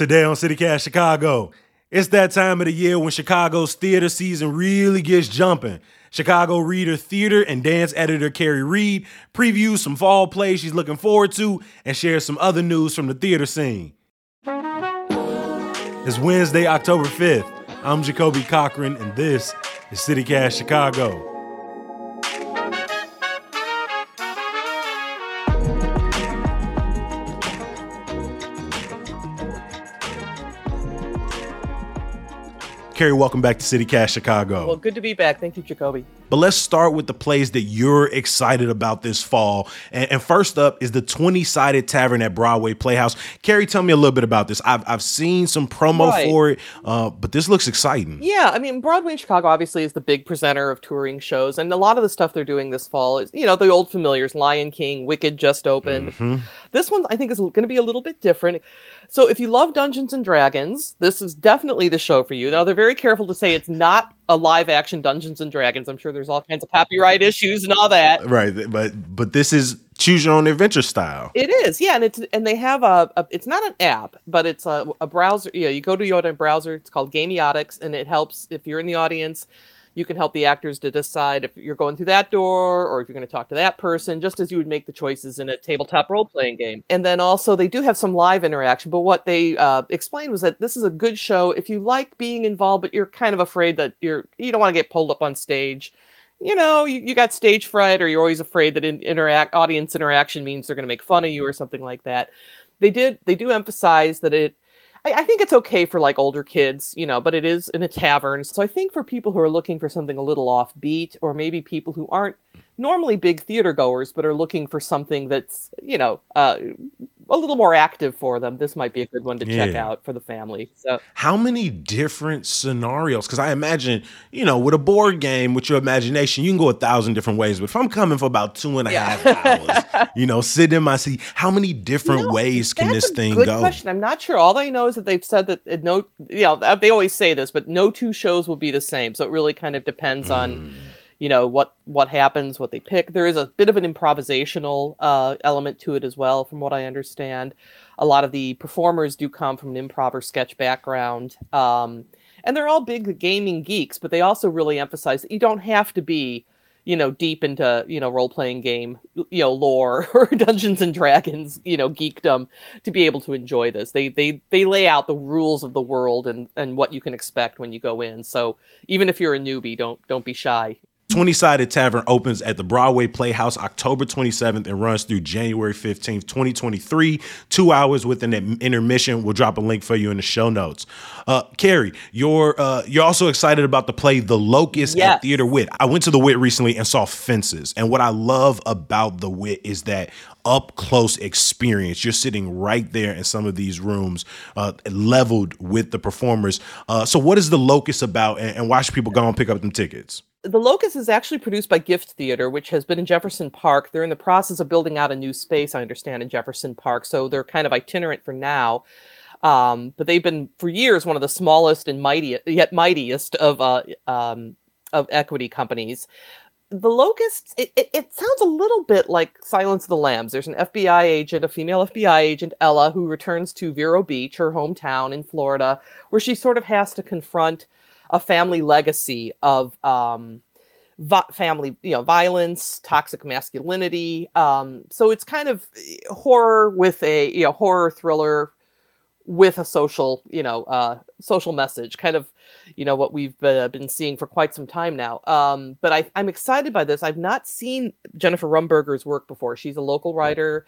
Today on CityCast Chicago, it's that time of the year when Chicago's theater season really gets jumping. Chicago Reader theater and dance editor Kerry Reid previews some fall plays she's looking forward to and shares some other news from the theater scene. It's Wednesday, October 5th. I'm Jacoby Cochran, and this is CityCast Chicago. Kerry, welcome back to CityCast Chicago. Well, good to be back. Thank you, Jacoby. But let's start with the plays that you're excited about this fall. And, and first up is the 20 sided tavern at Broadway Playhouse. Kerry, tell me a little bit about this. I've, I've seen some promo right. for it, uh, but this looks exciting. Yeah, I mean, Broadway in Chicago obviously is the big presenter of touring shows. And a lot of the stuff they're doing this fall is, you know, the old familiars Lion King, Wicked just opened. Mm-hmm. This one, I think, is going to be a little bit different. So if you love Dungeons and Dragons, this is definitely the show for you. Now they're very careful to say it's not a live action Dungeons and Dragons. I'm sure there's all kinds of copyright issues and all that. Right, but but this is choose your own adventure style. It is, yeah, and it's and they have a, a it's not an app, but it's a, a browser. Yeah, you go to your browser. It's called Gameotics, and it helps if you're in the audience you can help the actors to decide if you're going through that door or if you're going to talk to that person, just as you would make the choices in a tabletop role playing game. And then also, they do have some live interaction. But what they uh, explained was that this is a good show if you like being involved, but you're kind of afraid that you're you don't want to get pulled up on stage. You know, you, you got stage fright, or you're always afraid that in, interact audience interaction means they're going to make fun of you or something like that. They did they do emphasize that it I, I, think it's okay for like older kids, you know, but it is in a tavern. So I think for people who are looking for something a little offbeat, or maybe people who aren't normally big theater goers but are looking for something that's, you know, uh, a little more active for them, this might be a good one to yeah. check out for the family. So, how many different scenarios? Because I imagine, you know, with a board game, with your imagination, you can go a thousand different ways. But if I'm coming for about two and a yeah. half hours, you know, sitting in my seat, how many different you know, ways can this thing good go? Question. I'm not sure. All I know is that they've said that no, you know, they always say this, but no two shows will be the same. So it really kind of depends mm. on you know what what happens what they pick. There is a bit of an improvisational uh, element to it as well from what i understand. A lot of the performers do come from an improv or sketch background um, and they're all big gaming geeks but they also really emphasize that you don't have to be you know deep into you know role playing game you know lore or dungeons and dragons you know geekdom to be able to enjoy this. They they they lay out the rules of the world and and what you can expect when you go in. So even if you're a newbie don't don't be shy 20 Sided Tavern opens at the Broadway Playhouse October 27th and runs through January 15th, 2023. Two hours with an intermission. We'll drop a link for you in the show notes. Uh, Kerry, you're uh, you're also excited about the play The Locust yes. at Theater Wit. I went to the Wit recently and saw Fences. And what I love about the Wit is that up close experience. You're sitting right there in some of these rooms, uh, leveled with the performers. Uh, so, what is The Locust about, and, and why should people go and pick up them tickets? The Locust is actually produced by Gift Theater, which has been in Jefferson Park. They're in the process of building out a new space, I understand, in Jefferson Park. So they're kind of itinerant for now. Um, but they've been for years one of the smallest and mightiest, yet mightiest of uh, um, of equity companies. The Locusts, it, it, it, sounds a little bit like Silence of the Lambs. There's an FBI agent, a female FBI agent, Ella, who returns to Vero Beach, her hometown in Florida, where she sort of has to confront a family legacy of um, family, you know, violence, toxic masculinity. Um, so it's kind of eh, horror with a you know horror thriller with a social you know uh, social message, kind of you know what we've uh, been seeing for quite some time now. Um, but I, I'm excited by this. I've not seen Jennifer Rumberger's work before. She's a local writer.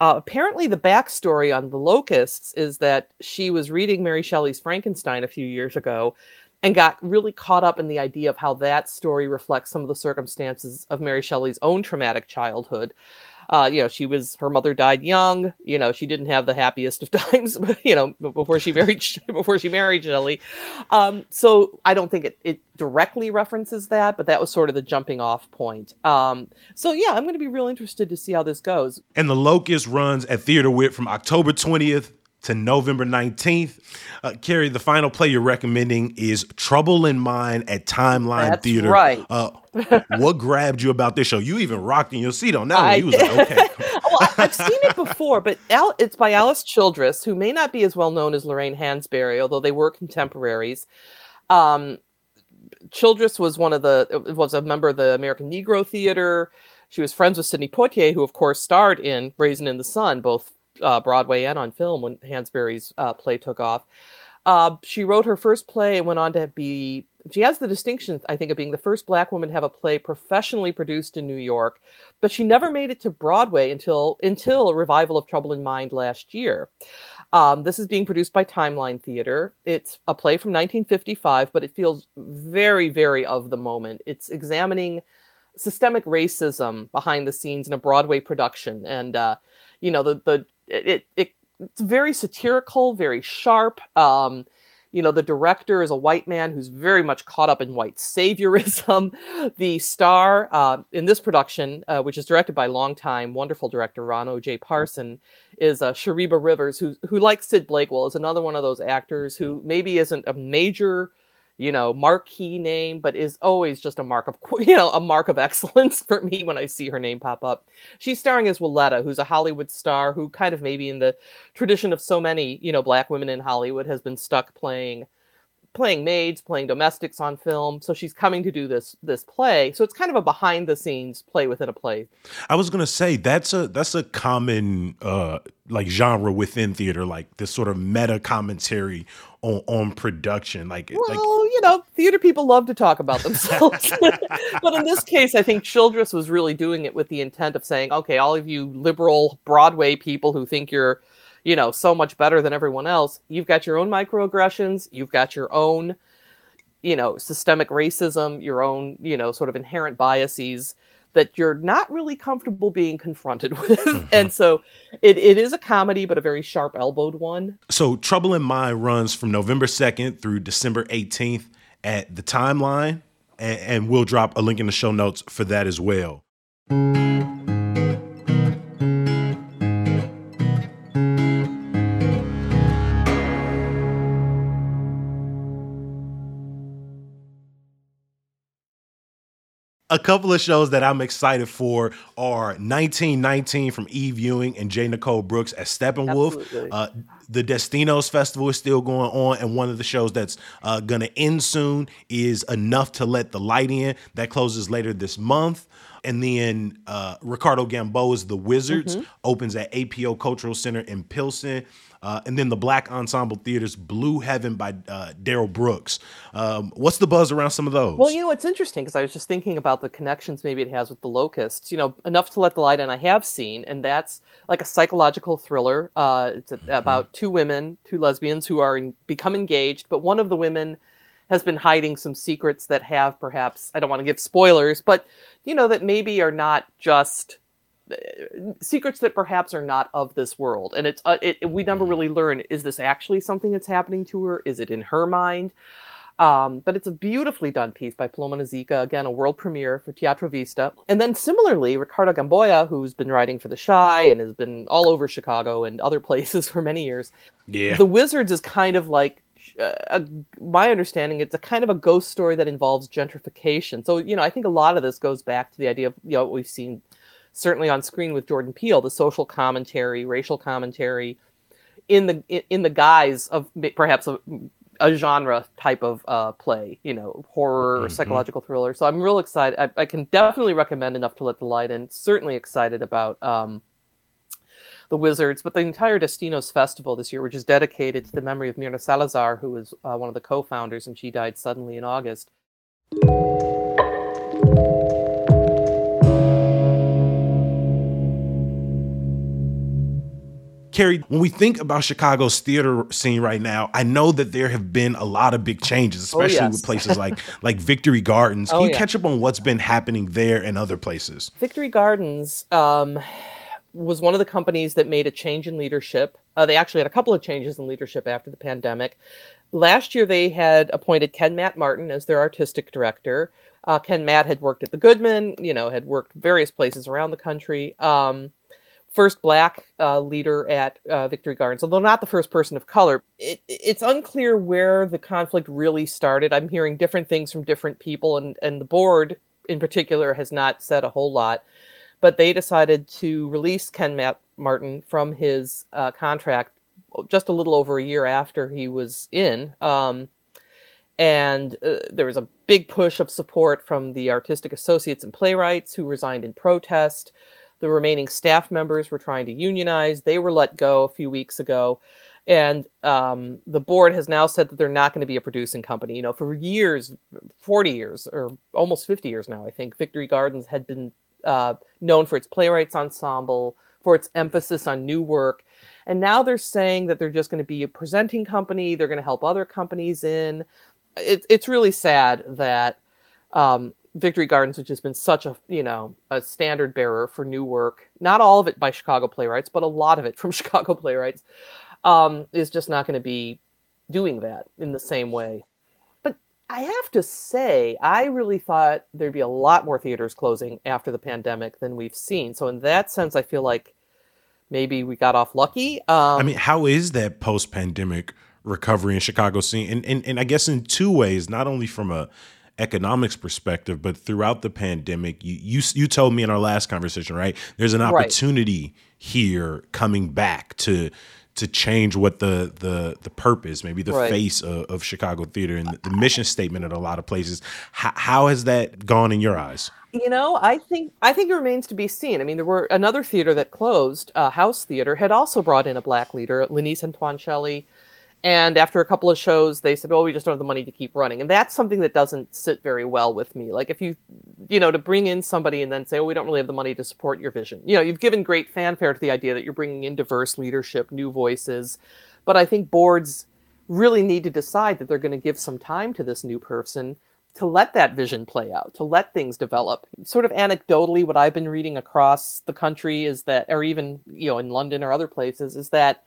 Uh, apparently, the backstory on the Locusts is that she was reading Mary Shelley's Frankenstein a few years ago, and got really caught up in the idea of how that story reflects some of the circumstances of Mary Shelley's own traumatic childhood. Uh, you know, she was her mother died young. You know, she didn't have the happiest of times. You know, before she married before she married Shelley. Um, so I don't think it, it directly references that, but that was sort of the jumping off point. Um, so yeah, I'm going to be real interested to see how this goes. And the Locust runs at Theater Wit from October 20th to November 19th. Uh, Kerry, the final play you're recommending is Trouble in Mind at Timeline That's Theater. Right. Uh, what grabbed you about this show? You even rocked in your seat on that one. You was like, okay. well, I've seen it before, but Al, it's by Alice Childress, who may not be as well known as Lorraine Hansberry, although they were contemporaries. Um, Childress was one of the was a member of the American Negro Theater. She was friends with Sidney Poitier, who of course starred in Raisin in the Sun, both uh, Broadway and on film when Hansberry's uh, play took off. Uh, she wrote her first play and went on to be. She has the distinction, I think, of being the first Black woman to have a play professionally produced in New York, but she never made it to Broadway until until a revival of Trouble in Mind last year. Um, this is being produced by Timeline Theater. It's a play from 1955, but it feels very, very of the moment. It's examining systemic racism behind the scenes in a Broadway production, and uh, you know the the it, it it's very satirical, very sharp. Um, you know, the director is a white man who's very much caught up in white saviorism. the star uh, in this production, uh, which is directed by longtime wonderful director Ron O.J. Parson, is uh, Shariba Rivers, who who like Sid Blakewell is another one of those actors who maybe isn't a major you know, marquee name, but is always just a mark of, you know, a mark of excellence for me when I see her name pop up. She's starring as Willetta, who's a Hollywood star who kind of maybe in the tradition of so many, you know, black women in Hollywood has been stuck playing playing maids, playing domestics on film. So she's coming to do this this play. So it's kind of a behind the scenes play within a play. I was gonna say that's a that's a common uh like genre within theater, like this sort of meta commentary on, on production. Like, well, like, know, theater people love to talk about themselves. but in this case, I think Childress was really doing it with the intent of saying, okay, all of you liberal Broadway people who think you're, you know, so much better than everyone else, you've got your own microaggressions, you've got your own, you know, systemic racism, your own, you know, sort of inherent biases that you're not really comfortable being confronted with. Mm-hmm. and so it, it is a comedy, but a very sharp elbowed one. So Trouble in Mind runs from November 2nd through December 18th at the timeline. And, and we'll drop a link in the show notes for that as well. A couple of shows that I'm excited for are 1919 from Eve Ewing and J. Nicole Brooks at Steppenwolf. Uh, the Destinos Festival is still going on, and one of the shows that's uh, going to end soon is Enough to Let the Light In. That closes later this month. And then uh, Ricardo Gamboa's The Wizards mm-hmm. opens at APO Cultural Center in Pilsen. Uh, and then the Black Ensemble Theater's Blue Heaven by uh, Darrell Brooks. Um, what's the buzz around some of those? Well, you know, it's interesting because I was just thinking about the connections maybe it has with the Locusts. You know, Enough to Let the Light In, I have seen, and that's like a psychological thriller. Uh, it's a, mm-hmm. about two women, two lesbians who are in, become engaged, but one of the women has been hiding some secrets that have perhaps, I don't want to give spoilers, but, you know, that maybe are not just secrets that perhaps are not of this world and it's uh, it, we never really learn is this actually something that's happening to her is it in her mind um, but it's a beautifully done piece by Paloma Nozicka, again, a world premiere for Teatro Vista. And then similarly, Ricardo Gamboa, who's been writing for The Chi and has been all over Chicago and other places for many years. Yeah. The Wizards is kind of like uh, a, my understanding, it's a kind of a ghost story that involves gentrification. So, you know, I think a lot of this goes back to the idea of, you know, what we've seen certainly on screen with Jordan Peele, the social commentary, racial commentary, in the in the guise of perhaps a, a genre type of uh, play, you know, horror or mm-hmm. psychological thriller. So I'm real excited. I, I, can definitely recommend enough to let the light in. Certainly excited about um, the Wizards, but the entire Destinos Festival this year, which is dedicated to the memory of Myrna Salazar, who was uh, one of the co-founders, and she died suddenly in August. Kerry, when we think about Chicago's theater scene right now, I know that there have been a lot of big changes, oh, especially oh, yes. with places like like Victory Gardens. Can oh, you yeah. catch up on what's been happening there and other places? Victory Gardens um, was one of the companies that made a change in leadership. Uh, they actually had a couple of changes in leadership after the pandemic. Last year, they had appointed Ken Matt Martin as their artistic director. Uh, Ken Matt had worked at the Goodman, you know, had worked various places around the country. Um, first black uh, leader at uh, Victory Gardens, although not the first person of color. It, it's unclear where the conflict really started. I'm hearing different things from different people, and, and the board in particular has not said a whole lot. but they decided to release Ken Matt Martin from his uh, contract just a little over a year after he was in. Um, and uh, there was a big push of support from the artistic associates and playwrights who resigned in protest. The remaining staff members were trying to unionize. They were let go a few weeks ago. And um, the board has now said that they're not going to be a producing company. You know, for years, 40 years, or almost 50 years now, I think, Victory Gardens had been uh, known for its playwrights ensemble, for its emphasis on new work. And now they're saying that they're just going to be a presenting company. They're going to help other companies in. It, it's really sad that um, Victory Gardens, which has been such a you know a standard bearer for new work, not all of it by Chicago playwrights, but a lot of it from Chicago playwrights, um, is just not going to be doing that in the same way. But I have to say, I really thought there'd be a lot more theaters closing after the pandemic than we've seen. So in that sense, I feel like maybe we got off lucky. Um, I mean, how is that post pandemic recovery in Chicago scene? And, and and I guess in two ways, not only from a economics perspective, but throughout the pandemic, you you you told me in our last conversation, right? There's an opportunity right. here coming back to to change what the the the purpose, maybe the right. face of, of, Chicago theater and the, the, mission statement at a lot of places. How, how has that gone in your eyes? You know, I think I think it remains to be seen. I mean, there were another theater that closed, uh, House Theater, had also brought in a black leader, Lanise Antoine and after a couple of shows, they said, "Oh, we just don't have the money to keep running," and that's something that doesn't sit very well with me. Like if you, you know, to bring in somebody and then say, "Oh, we don't really have the money to support your vision." You know, you've given great fanfare to the idea that you're bringing in diverse leadership, new voices, but I think boards really need to decide that they're going to give some time to this new person to let that vision play out, to let things develop. Sort of anecdotally, what I've been reading across the country is that, or even you know, in London or other places, is that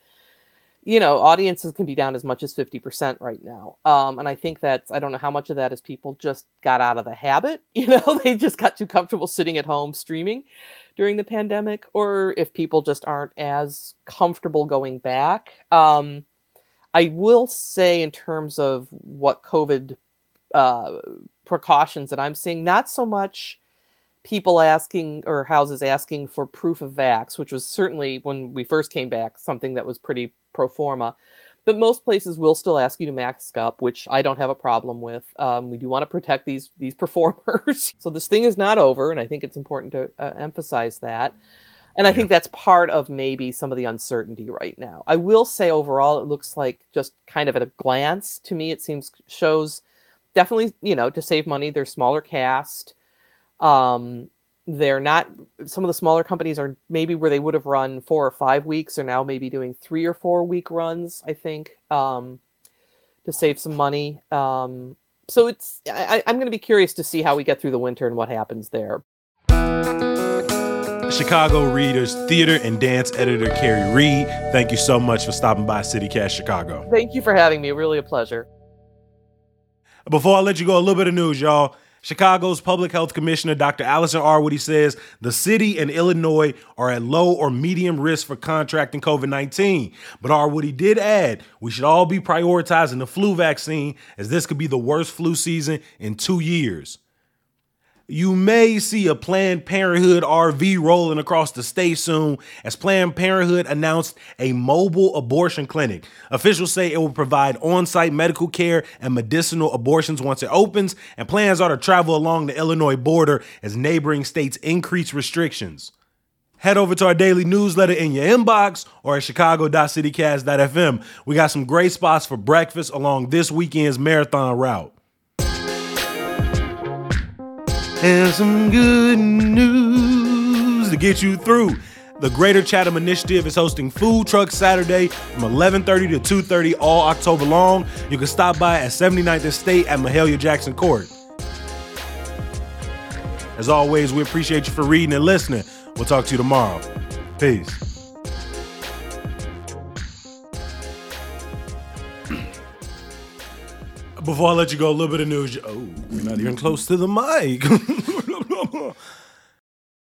you know, audiences can be down as much as 50% right now. Um, and I think that I don't know how much of that is people just got out of the habit, you know, they just got too comfortable sitting at home streaming during the pandemic, or if people just aren't as comfortable going back. Um, I will say, in terms of what COVID uh, precautions that I'm seeing, not so much people asking or houses asking for proof of vax, which was certainly when we first came back something that was pretty pro forma. But most places will still ask you to mask up, which I don't have a problem with. Um, we do want to protect these these performers, so this thing is not over, and I think it's important to uh, emphasize that. And I think that's part of maybe some of the uncertainty right now. I will say overall, it looks like just kind of at a glance to me, it seems shows definitely you know to save money. They're smaller cast. Um, they're not some of the smaller companies are maybe where they would have run four or five weeks are now maybe doing three or four week runs i think um, to save some money. Um, so it's I, i'm going to be curious to see how we get through the winter and what happens there. Chicago readers theater and dance editor kerry reid thank you so much for stopping by citycast chicago. Thank you for having me really a pleasure. Before i let you go a little bit of news y'all Chicago's Public Health Commissioner, Dr. Allison Arwady, says the city and Illinois are at low or medium risk for contracting COVID 19. But Arwady did add we should all be prioritizing the flu vaccine as this could be the worst flu season in two years you may see a Planned Parenthood RV rolling across the state soon as Planned Parenthood announced a mobile abortion clinic. Officials say it will provide on site medical care and medicinal abortions once it opens, and plans are to travel along the Illinois border as neighboring states increase restrictions. Head over to our daily newsletter in your inbox or at chicago.citycast.fm. We got some great spots for breakfast along this weekend's marathon route. And some good news to get you through. The Greater Chatham Initiative is hosting Food Truck Saturday from 11:30 to 2:30 all October long. You can stop by at 79th Estate at Mahalia Jackson Court. As always, we appreciate you for reading and listening. We'll talk to you tomorrow. Peace. before I let you go, a little bit of news. Oh, we're not even close to the mic.